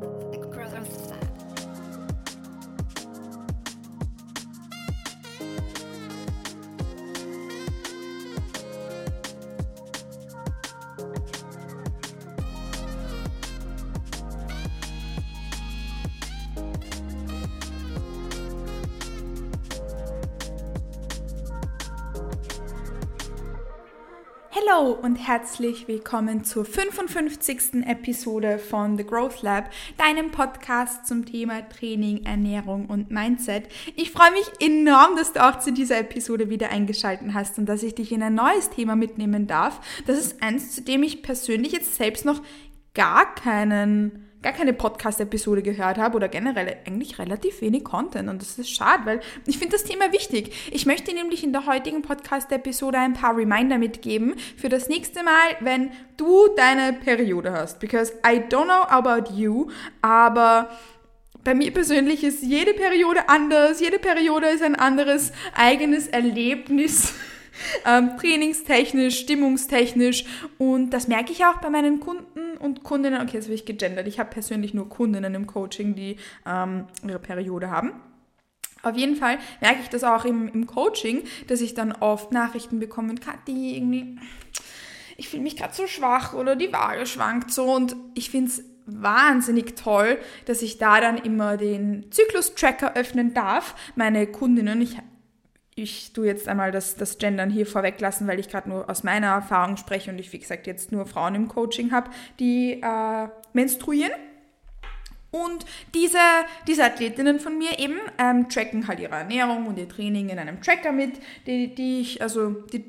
the cross of Hallo und herzlich willkommen zur 55. Episode von The Growth Lab, deinem Podcast zum Thema Training, Ernährung und Mindset. Ich freue mich enorm, dass du auch zu dieser Episode wieder eingeschaltet hast und dass ich dich in ein neues Thema mitnehmen darf. Das ist eins, zu dem ich persönlich jetzt selbst noch gar keinen gar keine Podcast-Episode gehört habe oder generell eigentlich relativ wenig Content. Und das ist schade, weil ich finde das Thema wichtig. Ich möchte nämlich in der heutigen Podcast-Episode ein paar Reminder mitgeben für das nächste Mal, wenn du deine Periode hast. Because I don't know about you, aber bei mir persönlich ist jede Periode anders. Jede Periode ist ein anderes eigenes Erlebnis ähm, trainingstechnisch, stimmungstechnisch und das merke ich auch bei meinen Kunden und Kundinnen. Okay, jetzt habe ich gegendert. Ich habe persönlich nur Kundinnen im Coaching, die ähm, ihre Periode haben. Auf jeden Fall merke ich das auch im, im Coaching, dass ich dann oft Nachrichten bekomme, Kathi, irgendwie, ich fühle mich gerade so schwach oder die Waage schwankt so und ich finde es wahnsinnig toll, dass ich da dann immer den Zyklus-Tracker öffnen darf. Meine Kundinnen, ich ich tue jetzt einmal das, das Gendern hier vorweglassen, weil ich gerade nur aus meiner Erfahrung spreche und ich, wie gesagt, jetzt nur Frauen im Coaching habe, die äh, menstruieren. Und diese, diese Athletinnen von mir eben ähm, tracken halt ihre Ernährung und ihr Training in einem Tracker mit, die, die ich, also die,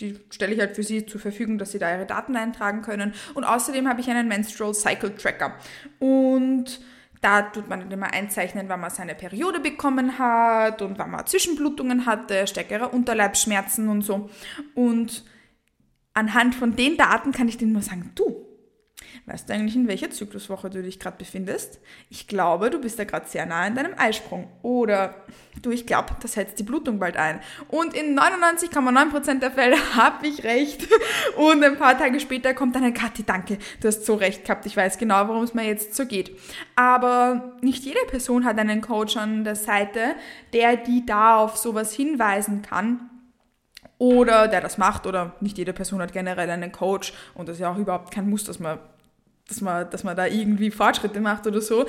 die stelle ich halt für sie zur Verfügung, dass sie da ihre Daten eintragen können. Und außerdem habe ich einen Menstrual Cycle Tracker. Und da tut man dann immer einzeichnen, wann man seine Periode bekommen hat und wann man Zwischenblutungen hatte, stärkere Unterleibsschmerzen und so. Und anhand von den Daten kann ich denen nur sagen, du, Weißt du eigentlich, in welcher Zykluswoche du dich gerade befindest? Ich glaube, du bist da gerade sehr nah in deinem Eisprung. Oder du, ich glaube, das setzt die Blutung bald ein. Und in 99,9% der Fälle habe ich recht. Und ein paar Tage später kommt dann ein Kathi, danke, du hast so recht gehabt. Ich weiß genau, warum es mir jetzt so geht. Aber nicht jede Person hat einen Coach an der Seite, der die da auf sowas hinweisen kann oder der das macht oder nicht jede Person hat generell einen Coach und das ist ja auch überhaupt kein Muss, dass man dass man, dass man da irgendwie Fortschritte macht oder so.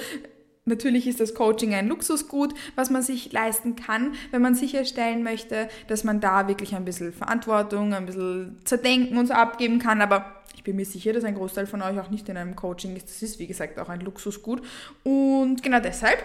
Natürlich ist das Coaching ein Luxusgut, was man sich leisten kann, wenn man sicherstellen möchte, dass man da wirklich ein bisschen Verantwortung, ein bisschen Zerdenken und so abgeben kann. Aber ich bin mir sicher, dass ein Großteil von euch auch nicht in einem Coaching ist. Das ist, wie gesagt, auch ein Luxusgut. Und genau deshalb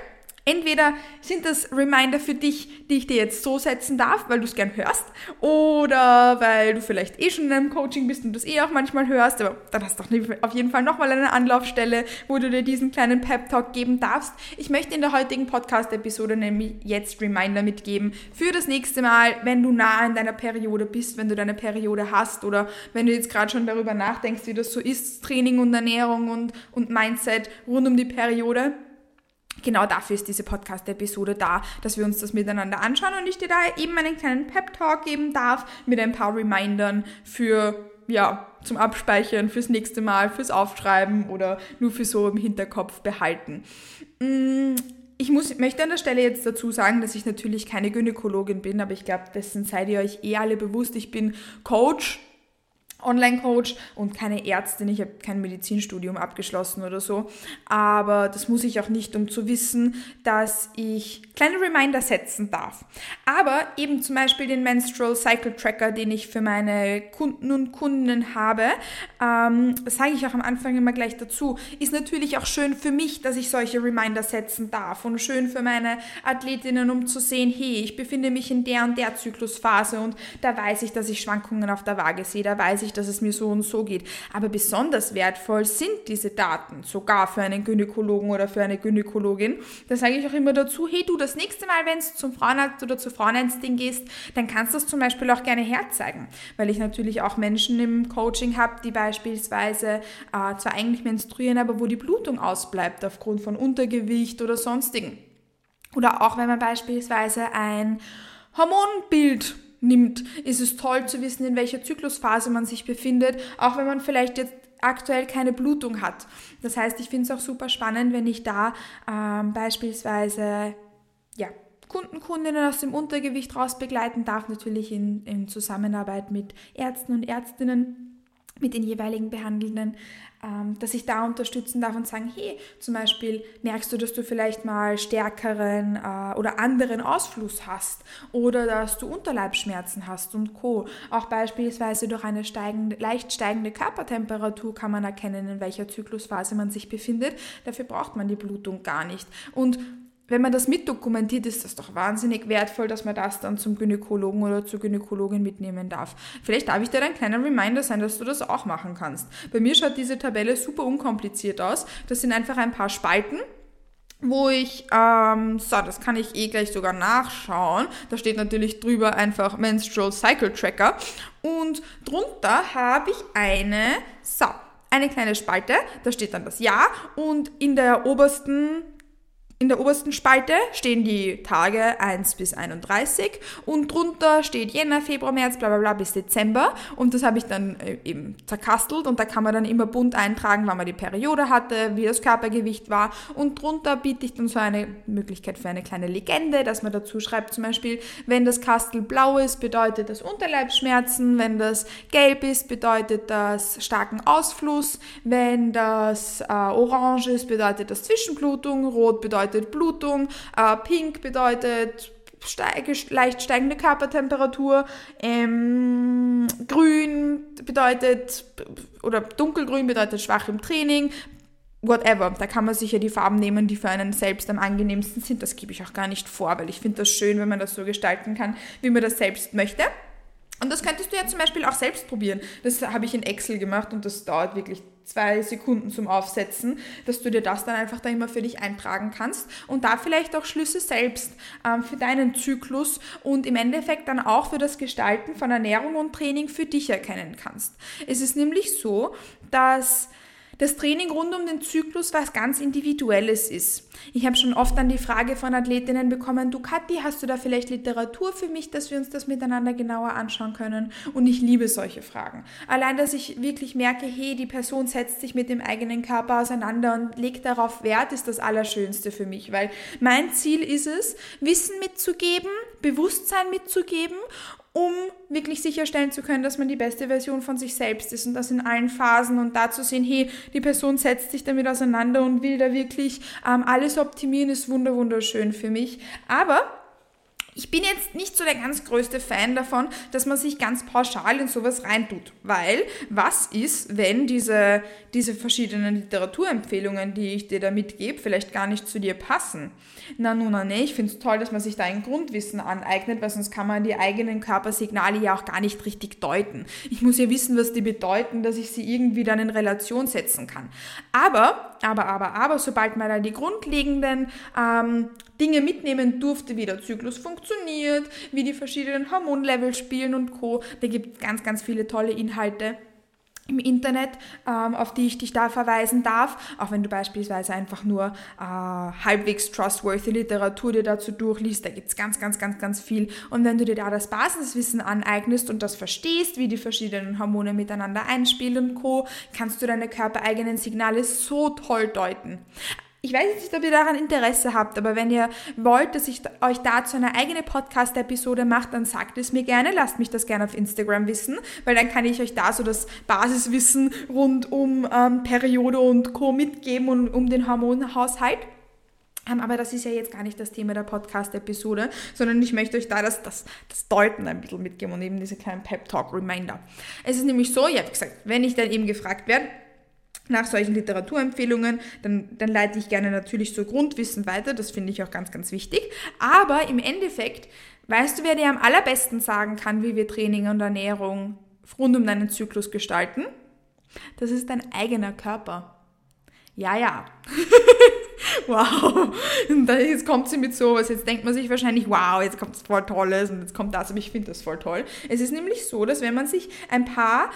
Entweder sind das Reminder für dich, die ich dir jetzt so setzen darf, weil du es gern hörst, oder weil du vielleicht eh schon in einem Coaching bist und das eh auch manchmal hörst, aber dann hast du auf jeden Fall nochmal eine Anlaufstelle, wo du dir diesen kleinen Pep-Talk geben darfst. Ich möchte in der heutigen Podcast-Episode nämlich jetzt Reminder mitgeben für das nächste Mal, wenn du nah in deiner Periode bist, wenn du deine Periode hast oder wenn du jetzt gerade schon darüber nachdenkst, wie das so ist, Training und Ernährung und, und Mindset rund um die Periode genau dafür ist diese Podcast-Episode da, dass wir uns das miteinander anschauen und ich dir da eben einen kleinen Pep-Talk geben darf mit ein paar Remindern für, ja, zum Abspeichern, fürs nächste Mal, fürs Aufschreiben oder nur für so im Hinterkopf behalten. Mm, ich muss, möchte an der Stelle jetzt dazu sagen, dass ich natürlich keine Gynäkologin bin, aber ich glaube, dessen seid ihr euch eh alle bewusst. Ich bin Coach Online-Coach und keine Ärztin. Ich habe kein Medizinstudium abgeschlossen oder so. Aber das muss ich auch nicht, um zu wissen, dass ich kleine Reminder setzen darf. Aber eben zum Beispiel den Menstrual Cycle Tracker, den ich für meine Kunden und Kundinnen habe, ähm, sage ich auch am Anfang immer gleich dazu, ist natürlich auch schön für mich, dass ich solche Reminder setzen darf und schön für meine Athletinnen, um zu sehen, hey, ich befinde mich in der und der Zyklusphase und da weiß ich, dass ich Schwankungen auf der Waage sehe, da weiß ich, dass es mir so und so geht. Aber besonders wertvoll sind diese Daten, sogar für einen Gynäkologen oder für eine Gynäkologin. Da sage ich auch immer dazu, hey du, das nächste Mal, wenn du zum Frauenarzt oder zur Frauenärztin gehst, dann kannst du das zum Beispiel auch gerne herzeigen. Weil ich natürlich auch Menschen im Coaching habe, die beispielsweise äh, zwar eigentlich menstruieren, aber wo die Blutung ausbleibt aufgrund von Untergewicht oder sonstigen. Oder auch wenn man beispielsweise ein Hormonbild nimmt, ist es toll zu wissen, in welcher Zyklusphase man sich befindet, auch wenn man vielleicht jetzt aktuell keine Blutung hat. Das heißt, ich finde es auch super spannend, wenn ich da ähm, beispielsweise Kunden, Kundinnen aus dem Untergewicht raus begleiten darf, natürlich in, in Zusammenarbeit mit Ärzten und Ärztinnen mit den jeweiligen Behandelnden, ähm, dass ich da unterstützen darf und sagen, hey, zum Beispiel merkst du, dass du vielleicht mal stärkeren äh, oder anderen Ausfluss hast oder dass du Unterleibsschmerzen hast und Co. Auch beispielsweise durch eine steigende, leicht steigende Körpertemperatur kann man erkennen, in welcher Zyklusphase man sich befindet. Dafür braucht man die Blutung gar nicht. Und wenn man das mitdokumentiert, ist das doch wahnsinnig wertvoll, dass man das dann zum Gynäkologen oder zur Gynäkologin mitnehmen darf. Vielleicht darf ich dir ein kleiner Reminder sein, dass du das auch machen kannst. Bei mir schaut diese Tabelle super unkompliziert aus. Das sind einfach ein paar Spalten wo ich, ähm, so, das kann ich eh gleich sogar nachschauen. Da steht natürlich drüber einfach Menstrual Cycle Tracker. Und drunter habe ich eine, so, eine kleine Spalte, da steht dann das Jahr und in der obersten in der obersten Spalte stehen die Tage 1 bis 31 und drunter steht Jänner, Februar, März, bla bla bla bis Dezember. Und das habe ich dann äh, eben zerkastelt und da kann man dann immer bunt eintragen, wann man die Periode hatte, wie das Körpergewicht war. Und drunter biete ich dann so eine Möglichkeit für eine kleine Legende, dass man dazu schreibt zum Beispiel, wenn das Kastel blau ist, bedeutet das Unterleibsschmerzen, wenn das gelb ist, bedeutet das starken Ausfluss, wenn das äh, orange ist, bedeutet das Zwischenblutung, rot bedeutet bedeutet Blutung, äh, pink bedeutet steige, leicht steigende Körpertemperatur, ähm, grün bedeutet, oder dunkelgrün bedeutet schwach im Training, whatever. Da kann man sicher die Farben nehmen, die für einen selbst am angenehmsten sind. Das gebe ich auch gar nicht vor, weil ich finde das schön, wenn man das so gestalten kann, wie man das selbst möchte. Und das könntest du ja zum Beispiel auch selbst probieren. Das habe ich in Excel gemacht und das dauert wirklich zwei Sekunden zum Aufsetzen, dass du dir das dann einfach da immer für dich eintragen kannst und da vielleicht auch Schlüsse selbst ähm, für deinen Zyklus und im Endeffekt dann auch für das Gestalten von Ernährung und Training für dich erkennen kannst. Es ist nämlich so, dass das Training rund um den Zyklus was ganz Individuelles ist. Ich habe schon oft dann die Frage von Athletinnen bekommen, du Kathi, hast du da vielleicht Literatur für mich, dass wir uns das miteinander genauer anschauen können? Und ich liebe solche Fragen. Allein, dass ich wirklich merke, hey, die Person setzt sich mit dem eigenen Körper auseinander und legt darauf Wert, ist das Allerschönste für mich, weil mein Ziel ist es, Wissen mitzugeben, Bewusstsein mitzugeben um wirklich sicherstellen zu können, dass man die beste Version von sich selbst ist und das in allen Phasen und da zu sehen, hey, die Person setzt sich damit auseinander und will da wirklich ähm, alles optimieren, ist wunderschön für mich. Aber ich bin jetzt nicht so der ganz größte Fan davon, dass man sich ganz pauschal in sowas reintut. Weil, was ist, wenn diese, diese verschiedenen Literaturempfehlungen, die ich dir da mitgebe, vielleicht gar nicht zu dir passen? Na nun, na nee, ich finde es toll, dass man sich da ein Grundwissen aneignet, weil sonst kann man die eigenen Körpersignale ja auch gar nicht richtig deuten. Ich muss ja wissen, was die bedeuten, dass ich sie irgendwie dann in Relation setzen kann. Aber, aber, aber, aber, sobald man da die grundlegenden ähm, Dinge mitnehmen durfte, wie der Zyklus funktioniert, wie die verschiedenen Hormonlevel spielen und Co. Da gibt es ganz, ganz viele tolle Inhalte im Internet, ähm, auf die ich dich da verweisen darf, auch wenn du beispielsweise einfach nur äh, halbwegs trustworthy Literatur dir dazu durchliest, da gibt es ganz, ganz, ganz, ganz viel. Und wenn du dir da das Basiswissen aneignest und das verstehst, wie die verschiedenen Hormone miteinander einspielen und Co., kannst du deine körpereigenen Signale so toll deuten. Ich weiß nicht, ob ihr daran Interesse habt, aber wenn ihr wollt, dass ich euch dazu eine eigene Podcast-Episode mache, dann sagt es mir gerne. Lasst mich das gerne auf Instagram wissen, weil dann kann ich euch da so das Basiswissen rund um ähm, Periode und Co. mitgeben und um den Hormonhaushalt. Ähm, aber das ist ja jetzt gar nicht das Thema der Podcast-Episode, sondern ich möchte euch da das, das, das Deuten ein bisschen mitgeben und eben diese kleinen Pep-Talk-Reminder. Es ist nämlich so, ja, wie gesagt, wenn ich dann eben gefragt werde, nach solchen Literaturempfehlungen, dann, dann leite ich gerne natürlich so Grundwissen weiter, das finde ich auch ganz, ganz wichtig. Aber im Endeffekt, weißt du, wer dir am allerbesten sagen kann, wie wir Training und Ernährung rund um deinen Zyklus gestalten? Das ist dein eigener Körper. Ja, ja. wow. Jetzt kommt sie mit sowas. Jetzt denkt man sich wahrscheinlich, wow, jetzt kommt voll Tolles und jetzt kommt das. Aber ich finde das voll toll. Es ist nämlich so, dass wenn man sich ein paar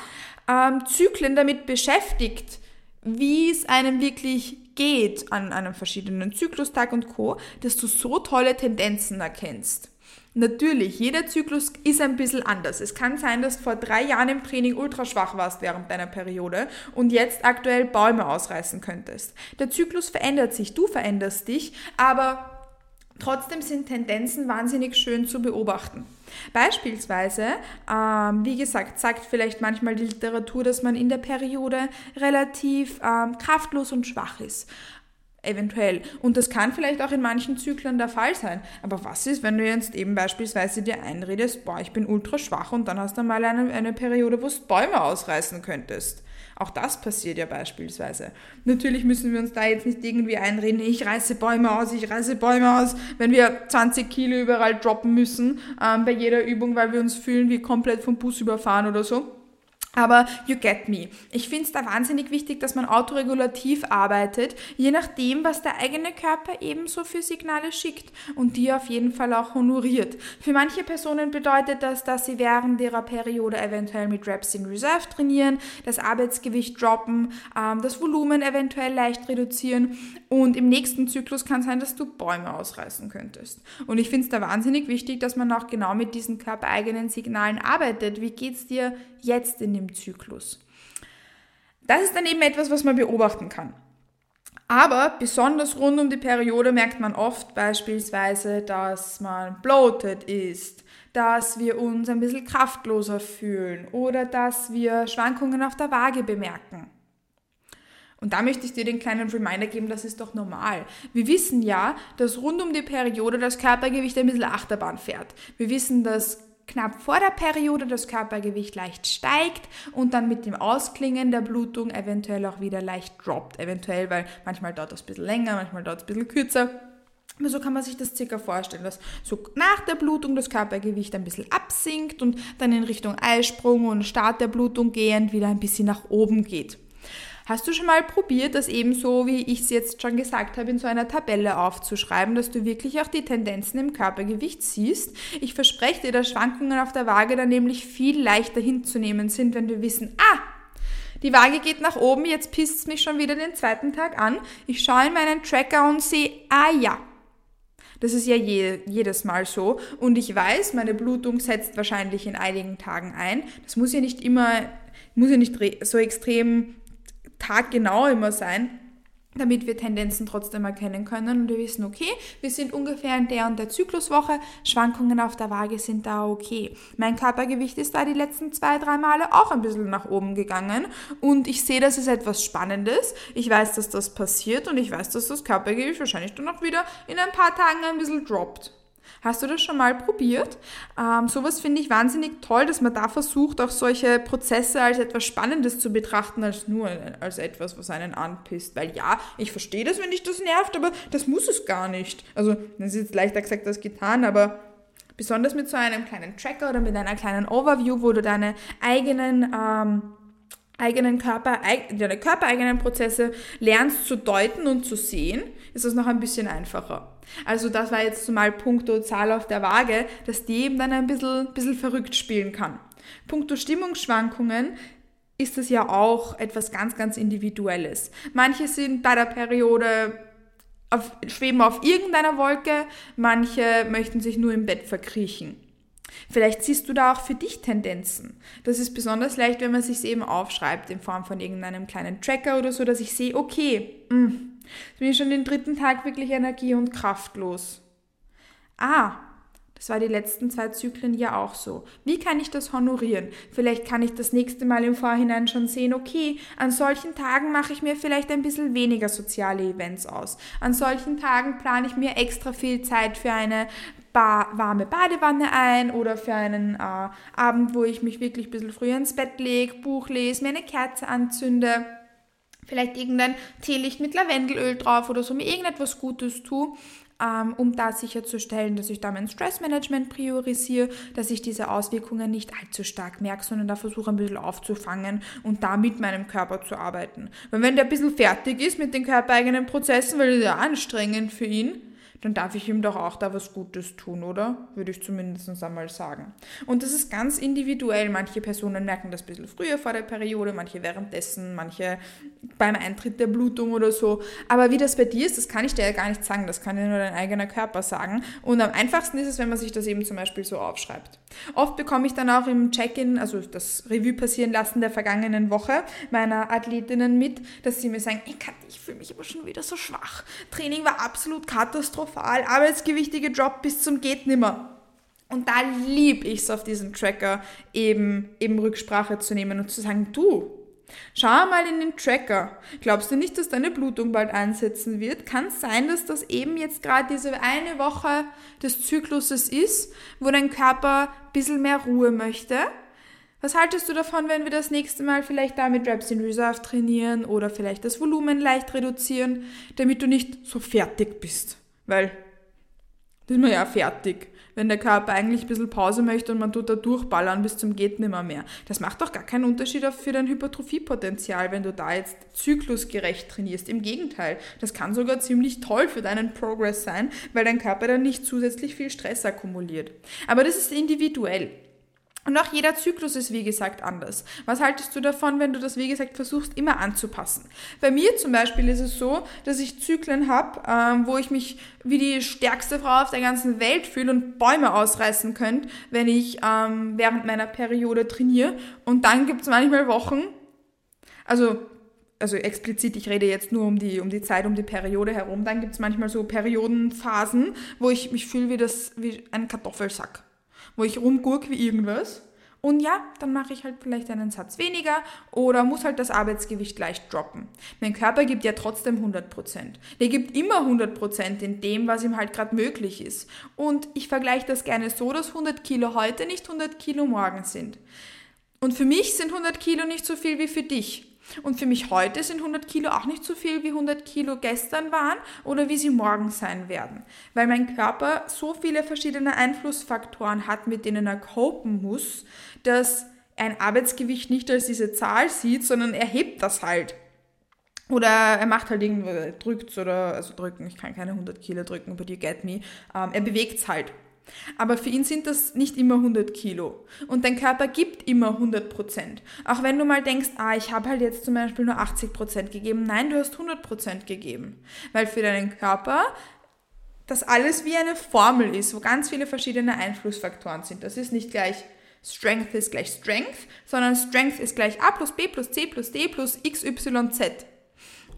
ähm, Zyklen damit beschäftigt, wie es einem wirklich geht an einem verschiedenen Zyklustag und Co., dass du so tolle Tendenzen erkennst. Natürlich, jeder Zyklus ist ein bisschen anders. Es kann sein, dass du vor drei Jahren im Training ultra schwach warst während deiner Periode und jetzt aktuell Bäume ausreißen könntest. Der Zyklus verändert sich, du veränderst dich, aber Trotzdem sind Tendenzen wahnsinnig schön zu beobachten. Beispielsweise, ähm, wie gesagt, sagt vielleicht manchmal die Literatur, dass man in der Periode relativ ähm, kraftlos und schwach ist. Eventuell. Und das kann vielleicht auch in manchen Zyklen der Fall sein. Aber was ist, wenn du jetzt eben beispielsweise dir einredest, boah, ich bin ultra schwach und dann hast du mal eine, eine Periode, wo du Bäume ausreißen könntest? Auch das passiert ja beispielsweise. Natürlich müssen wir uns da jetzt nicht irgendwie einreden, ich reiße Bäume aus, ich reiße Bäume aus, wenn wir 20 Kilo überall droppen müssen ähm, bei jeder Übung, weil wir uns fühlen wie komplett vom Bus überfahren oder so. Aber you get me. Ich finde es da wahnsinnig wichtig, dass man autoregulativ arbeitet, je nachdem, was der eigene Körper ebenso für Signale schickt und die auf jeden Fall auch honoriert. Für manche Personen bedeutet das, dass sie während ihrer Periode eventuell mit Reps in Reserve trainieren, das Arbeitsgewicht droppen, ähm, das Volumen eventuell leicht reduzieren und im nächsten Zyklus kann sein, dass du Bäume ausreißen könntest. Und ich finde es da wahnsinnig wichtig, dass man auch genau mit diesen körpereigenen Signalen arbeitet. Wie geht's dir jetzt in dem Zyklus. Das ist dann eben etwas, was man beobachten kann. Aber besonders rund um die Periode merkt man oft beispielsweise, dass man bloated ist, dass wir uns ein bisschen kraftloser fühlen oder dass wir Schwankungen auf der Waage bemerken. Und da möchte ich dir den kleinen Reminder geben, das ist doch normal. Wir wissen ja, dass rund um die Periode das Körpergewicht ein bisschen Achterbahn fährt. Wir wissen, dass knapp vor der Periode das Körpergewicht leicht steigt und dann mit dem Ausklingen der Blutung eventuell auch wieder leicht droppt. Eventuell, weil manchmal dauert das ein bisschen länger, manchmal dauert es ein bisschen kürzer. Aber so kann man sich das circa vorstellen, dass so nach der Blutung das Körpergewicht ein bisschen absinkt und dann in Richtung Eisprung und Start der Blutung gehend wieder ein bisschen nach oben geht. Hast du schon mal probiert, das ebenso, wie ich es jetzt schon gesagt habe, in so einer Tabelle aufzuschreiben, dass du wirklich auch die Tendenzen im Körpergewicht siehst? Ich verspreche dir, dass Schwankungen auf der Waage dann nämlich viel leichter hinzunehmen sind, wenn wir wissen, ah, die Waage geht nach oben, jetzt pisst es mich schon wieder den zweiten Tag an. Ich schaue in meinen Tracker und sehe, ah ja, das ist ja je, jedes Mal so. Und ich weiß, meine Blutung setzt wahrscheinlich in einigen Tagen ein. Das muss ja nicht immer, muss ja nicht so extrem taggenau immer sein, damit wir Tendenzen trotzdem erkennen können und wir wissen, okay, wir sind ungefähr in der und der Zykluswoche, Schwankungen auf der Waage sind da okay. Mein Körpergewicht ist da die letzten zwei, drei Male auch ein bisschen nach oben gegangen und ich sehe, das ist etwas Spannendes. Ich weiß, dass das passiert und ich weiß, dass das Körpergewicht wahrscheinlich dann auch wieder in ein paar Tagen ein bisschen droppt. Hast du das schon mal probiert? Ähm, sowas finde ich wahnsinnig toll, dass man da versucht, auch solche Prozesse als etwas Spannendes zu betrachten, als nur als etwas, was einen anpisst. Weil ja, ich verstehe das, wenn dich das nervt, aber das muss es gar nicht. Also, das ist jetzt leichter gesagt als getan, aber besonders mit so einem kleinen Tracker oder mit einer kleinen Overview, wo du deine eigenen ähm, eigenen Körper, deine körpereigenen Prozesse lernst zu deuten und zu sehen, ist das noch ein bisschen einfacher. Also das war jetzt zumal puncto Zahl auf der Waage, dass die eben dann ein bisschen, bisschen verrückt spielen kann. Puncto Stimmungsschwankungen ist das ja auch etwas ganz, ganz Individuelles. Manche sind bei der Periode auf, schweben auf irgendeiner Wolke, manche möchten sich nur im Bett verkriechen. Vielleicht siehst du da auch für dich Tendenzen. Das ist besonders leicht, wenn man sich eben aufschreibt in Form von irgendeinem kleinen Tracker oder so, dass ich sehe, okay, mh, Jetzt bin ich schon den dritten Tag wirklich energie- und kraftlos. Ah, das war die letzten zwei Zyklen ja auch so. Wie kann ich das honorieren? Vielleicht kann ich das nächste Mal im Vorhinein schon sehen, okay, an solchen Tagen mache ich mir vielleicht ein bisschen weniger soziale Events aus. An solchen Tagen plane ich mir extra viel Zeit für eine ba warme Badewanne ein oder für einen äh, Abend, wo ich mich wirklich ein bisschen früher ins Bett lege, Buch lese, mir eine Kerze anzünde vielleicht irgendein Teelicht mit Lavendelöl drauf oder so, mir irgendetwas Gutes tue, ähm, um da sicherzustellen, dass ich da mein Stressmanagement priorisiere, dass ich diese Auswirkungen nicht allzu stark merke, sondern da versuche ein bisschen aufzufangen und da mit meinem Körper zu arbeiten. Weil wenn der ein bisschen fertig ist mit den körpereigenen Prozessen, weil das ja anstrengend für ihn, dann darf ich ihm doch auch da was Gutes tun, oder? Würde ich zumindest einmal sagen. Und das ist ganz individuell. Manche Personen merken das ein bisschen früher vor der Periode, manche währenddessen, manche beim Eintritt der Blutung oder so. Aber wie das bei dir ist, das kann ich dir ja gar nicht sagen. Das kann dir nur dein eigener Körper sagen. Und am einfachsten ist es, wenn man sich das eben zum Beispiel so aufschreibt. Oft bekomme ich dann auch im Check-in, also das Revue passieren lassen der vergangenen Woche meiner Athletinnen mit, dass sie mir sagen, ich, ich fühle mich aber schon wieder so schwach. Training war absolut katastrophal, Arbeitsgewichtige Job bis zum geht nimmer. Und da liebe ich es auf diesen Tracker eben, eben Rücksprache zu nehmen und zu sagen, du, Schau mal in den Tracker. Glaubst du nicht, dass deine Blutung bald einsetzen wird? Kann es sein, dass das eben jetzt gerade diese eine Woche des Zykluses ist, wo dein Körper ein bisschen mehr Ruhe möchte? Was haltest du davon, wenn wir das nächste Mal vielleicht damit Reps in Reserve trainieren oder vielleicht das Volumen leicht reduzieren, damit du nicht so fertig bist? Weil, das ist man ja fertig wenn der Körper eigentlich ein bisschen Pause möchte und man tut da durchballern bis zum geht nimmer mehr. Das macht doch gar keinen Unterschied für dein Hypertrophiepotenzial, wenn du da jetzt zyklusgerecht trainierst. Im Gegenteil, das kann sogar ziemlich toll für deinen Progress sein, weil dein Körper dann nicht zusätzlich viel Stress akkumuliert. Aber das ist individuell. Und auch jeder Zyklus ist, wie gesagt, anders. Was haltest du davon, wenn du das, wie gesagt, versuchst, immer anzupassen? Bei mir zum Beispiel ist es so, dass ich Zyklen habe, ähm, wo ich mich wie die stärkste Frau auf der ganzen Welt fühle und Bäume ausreißen könnte, wenn ich ähm, während meiner Periode trainiere. Und dann gibt es manchmal Wochen, also also explizit, ich rede jetzt nur um die, um die Zeit, um die Periode herum, dann gibt es manchmal so Periodenphasen, wo ich mich fühle wie, das, wie ein Kartoffelsack wo ich rumgurk wie irgendwas. Und ja, dann mache ich halt vielleicht einen Satz weniger oder muss halt das Arbeitsgewicht leicht droppen. Mein Körper gibt ja trotzdem 100%. Der gibt immer 100% in dem, was ihm halt gerade möglich ist. Und ich vergleiche das gerne so, dass 100 Kilo heute nicht 100 Kilo morgen sind. Und für mich sind 100 Kilo nicht so viel wie für dich. Und für mich heute sind 100 Kilo auch nicht so viel wie 100 Kilo gestern waren oder wie sie morgen sein werden. Weil mein Körper so viele verschiedene Einflussfaktoren hat, mit denen er copen muss, dass ein Arbeitsgewicht nicht als diese Zahl sieht, sondern er hebt das halt. Oder er macht halt irgendwo, drückt oder, also drücken, ich kann keine 100 Kilo drücken, but you get me. Ähm, er bewegt es halt. Aber für ihn sind das nicht immer 100 Kilo. Und dein Körper gibt immer 100 Prozent. Auch wenn du mal denkst, ah, ich habe halt jetzt zum Beispiel nur 80 Prozent gegeben. Nein, du hast 100 Prozent gegeben. Weil für deinen Körper das alles wie eine Formel ist, wo ganz viele verschiedene Einflussfaktoren sind. Das ist nicht gleich Strength ist gleich Strength, sondern Strength ist gleich A plus B plus C plus D plus XYZ.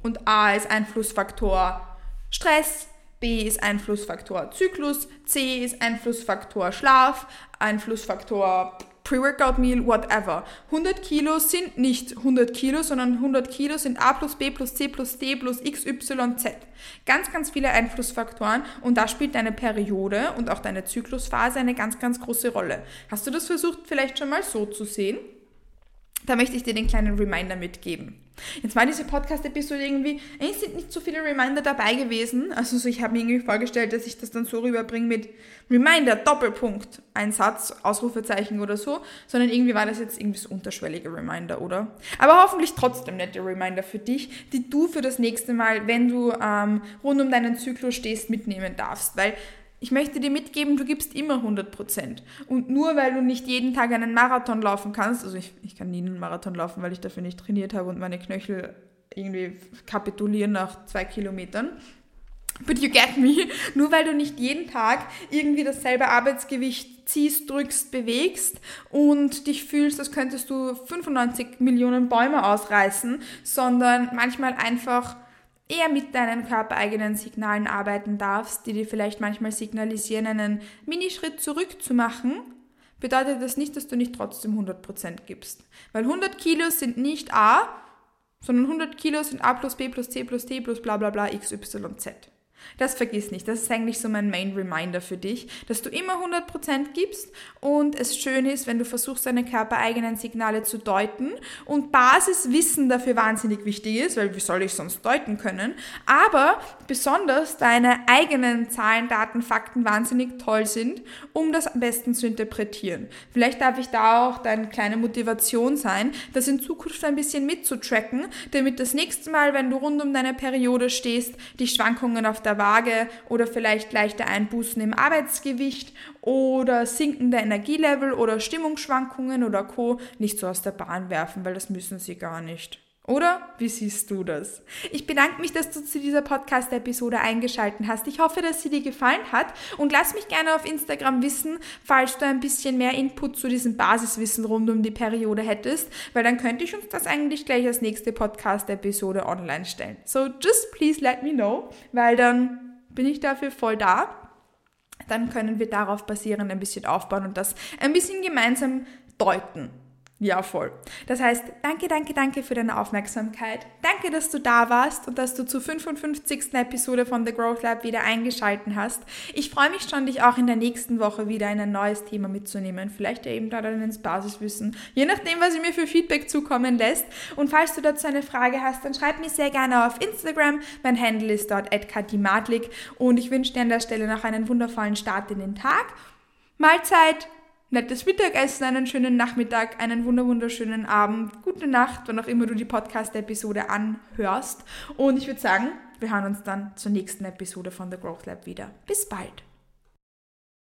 Und A ist Einflussfaktor Stress, B ist Einflussfaktor Zyklus, C ist Einflussfaktor Schlaf, Einflussfaktor Pre-Workout Meal, whatever. 100 Kilo sind nicht 100 Kilo, sondern 100 Kilo sind A plus B plus C plus D plus XYZ. Ganz, ganz viele Einflussfaktoren und da spielt deine Periode und auch deine Zyklusphase eine ganz, ganz große Rolle. Hast du das versucht vielleicht schon mal so zu sehen? Da möchte ich dir den kleinen Reminder mitgeben. Jetzt war diese Podcast-Episode irgendwie, es sind nicht so viele Reminder dabei gewesen. Also so, ich habe mir irgendwie vorgestellt, dass ich das dann so rüberbringe mit Reminder, Doppelpunkt, ein Satz, Ausrufezeichen oder so, sondern irgendwie war das jetzt irgendwie so unterschwellige Reminder, oder? Aber hoffentlich trotzdem nette Reminder für dich, die du für das nächste Mal, wenn du ähm, rund um deinen Zyklus stehst, mitnehmen darfst. Weil ich möchte dir mitgeben, du gibst immer 100 Prozent. Und nur weil du nicht jeden Tag einen Marathon laufen kannst, also ich, ich kann nie einen Marathon laufen, weil ich dafür nicht trainiert habe und meine Knöchel irgendwie kapitulieren nach zwei Kilometern. But you get me. Nur weil du nicht jeden Tag irgendwie dasselbe Arbeitsgewicht ziehst, drückst, bewegst und dich fühlst, als könntest du 95 Millionen Bäume ausreißen, sondern manchmal einfach eher mit deinen körpereigenen Signalen arbeiten darfst, die dir vielleicht manchmal signalisieren, einen Minischritt zurück zu machen, bedeutet das nicht, dass du nicht trotzdem 100% gibst. Weil 100 Kilo sind nicht A, sondern 100 Kilo sind A plus B plus C plus D plus bla bla bla x, y, z. Das vergiss nicht. Das ist eigentlich so mein Main Reminder für dich, dass du immer 100% gibst und es schön ist, wenn du versuchst, deine körpereigenen Signale zu deuten und Basiswissen dafür wahnsinnig wichtig ist, weil wie soll ich sonst deuten können, aber besonders deine eigenen Zahlen, Daten, Fakten wahnsinnig toll sind, um das am besten zu interpretieren. Vielleicht darf ich da auch deine kleine Motivation sein, das in Zukunft ein bisschen mitzutracken, damit das nächste Mal, wenn du rund um deine Periode stehst, die Schwankungen auf der Waage oder vielleicht leichte Einbußen im Arbeitsgewicht oder sinkende Energielevel oder Stimmungsschwankungen oder Co. nicht so aus der Bahn werfen, weil das müssen sie gar nicht. Oder wie siehst du das? Ich bedanke mich, dass du zu dieser Podcast-Episode eingeschaltet hast. Ich hoffe, dass sie dir gefallen hat und lass mich gerne auf Instagram wissen, falls du ein bisschen mehr Input zu diesem Basiswissen rund um die Periode hättest, weil dann könnte ich uns das eigentlich gleich als nächste Podcast-Episode online stellen. So just please let me know, weil dann bin ich dafür voll da. Dann können wir darauf basierend ein bisschen aufbauen und das ein bisschen gemeinsam deuten. Ja, voll. Das heißt, danke, danke, danke für deine Aufmerksamkeit. Danke, dass du da warst und dass du zur 55. Episode von The Growth Lab wieder eingeschalten hast. Ich freue mich schon, dich auch in der nächsten Woche wieder in ein neues Thema mitzunehmen. Vielleicht ja eben da dann ins Basiswissen. Je nachdem, was ihr mir für Feedback zukommen lässt. Und falls du dazu eine Frage hast, dann schreib mir sehr gerne auf Instagram. Mein Handle ist dort @katimatlik und ich wünsche dir an der Stelle noch einen wundervollen Start in den Tag. Mahlzeit nettes Mittagessen, einen schönen Nachmittag, einen wunderschönen Abend, gute Nacht, wann auch immer du die Podcast-Episode anhörst. Und ich würde sagen, wir hören uns dann zur nächsten Episode von The Growth Lab wieder. Bis bald.